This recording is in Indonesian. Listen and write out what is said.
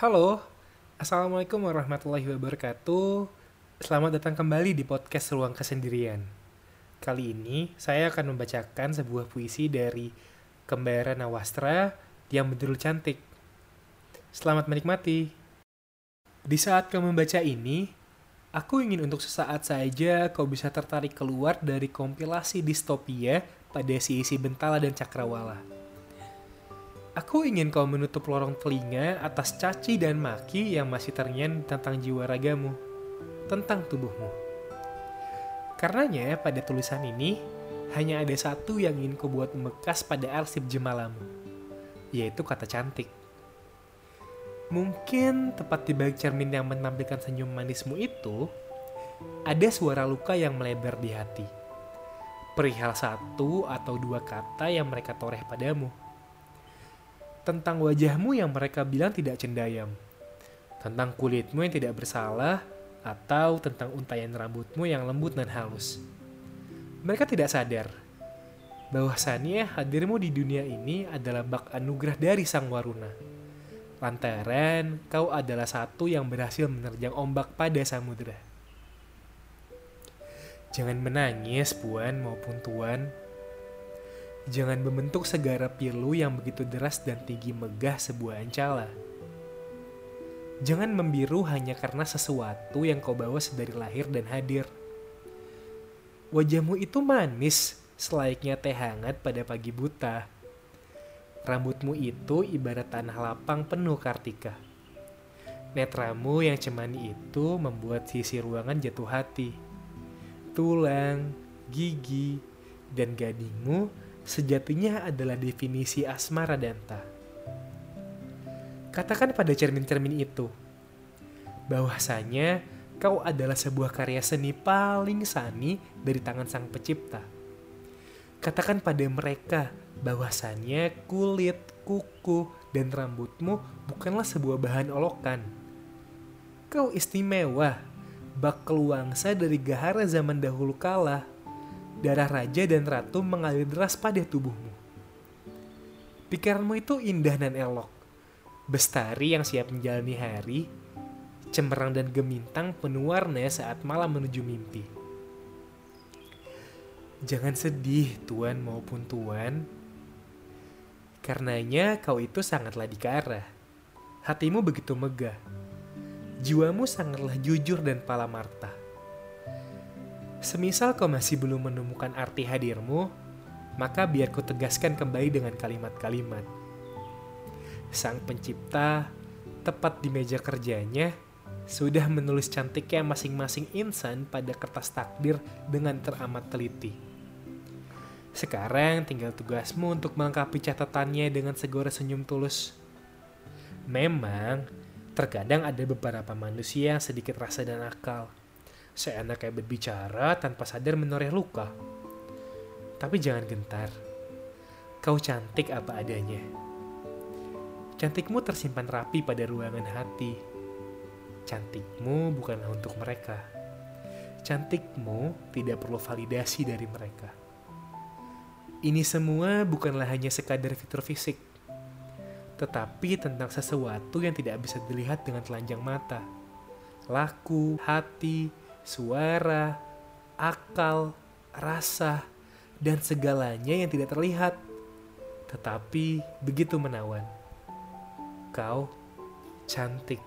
Halo, Assalamualaikum warahmatullahi wabarakatuh. Selamat datang kembali di podcast Ruang Kesendirian. Kali ini saya akan membacakan sebuah puisi dari Kembara Nawastra yang betul cantik. Selamat menikmati. Di saat kau membaca ini, aku ingin untuk sesaat saja kau bisa tertarik keluar dari kompilasi distopia pada si-isi Bentala dan Cakrawala. Aku ingin kau menutup lorong telinga atas caci dan maki yang masih terngiang tentang jiwa ragamu, tentang tubuhmu. Karenanya pada tulisan ini, hanya ada satu yang ingin kau buat membekas pada arsip jemalamu, yaitu kata cantik. Mungkin tepat di balik cermin yang menampilkan senyum manismu itu, ada suara luka yang melebar di hati. Perihal satu atau dua kata yang mereka toreh padamu tentang wajahmu yang mereka bilang tidak cendayam, tentang kulitmu yang tidak bersalah, atau tentang untayan rambutmu yang lembut dan halus. Mereka tidak sadar bahwasannya hadirmu di dunia ini adalah bak anugerah dari Sang Waruna. Lantaran kau adalah satu yang berhasil menerjang ombak pada samudera. Jangan menangis, Puan maupun Tuan, Jangan membentuk segara pilu yang begitu deras dan tinggi megah sebuah ancala. Jangan membiru hanya karena sesuatu yang kau bawa sedari lahir dan hadir. Wajahmu itu manis, selayaknya teh hangat pada pagi buta. Rambutmu itu ibarat tanah lapang penuh kartika. Netramu yang cemani itu membuat sisi ruangan jatuh hati. Tulang, gigi, dan gadingmu sejatinya adalah definisi asmara danta. Katakan pada cermin-cermin itu, bahwasanya kau adalah sebuah karya seni paling sani dari tangan sang pencipta. Katakan pada mereka bahwasannya kulit, kuku, dan rambutmu bukanlah sebuah bahan olokan. Kau istimewa, bak keluangsa dari gahara zaman dahulu kala darah raja dan ratu mengalir deras pada tubuhmu. Pikiranmu itu indah dan elok. Bestari yang siap menjalani hari, cemerlang dan gemintang penuh warna saat malam menuju mimpi. Jangan sedih, tuan maupun tuan. Karenanya kau itu sangatlah dikara. Hatimu begitu megah. Jiwamu sangatlah jujur dan pala marta. Semisal kau masih belum menemukan arti hadirmu, maka biar ku tegaskan kembali dengan kalimat-kalimat. Sang pencipta, tepat di meja kerjanya, sudah menulis cantiknya masing-masing insan pada kertas takdir dengan teramat teliti. Sekarang tinggal tugasmu untuk melengkapi catatannya dengan segera senyum tulus. Memang, terkadang ada beberapa manusia yang sedikit rasa dan akal Seenaknya berbicara tanpa sadar menoreh luka. Tapi jangan gentar. Kau cantik apa adanya. Cantikmu tersimpan rapi pada ruangan hati. Cantikmu bukanlah untuk mereka. Cantikmu tidak perlu validasi dari mereka. Ini semua bukanlah hanya sekadar fitur fisik, tetapi tentang sesuatu yang tidak bisa dilihat dengan telanjang mata. Laku, hati, suara, akal, rasa, dan segalanya yang tidak terlihat, tetapi begitu menawan. Kau cantik.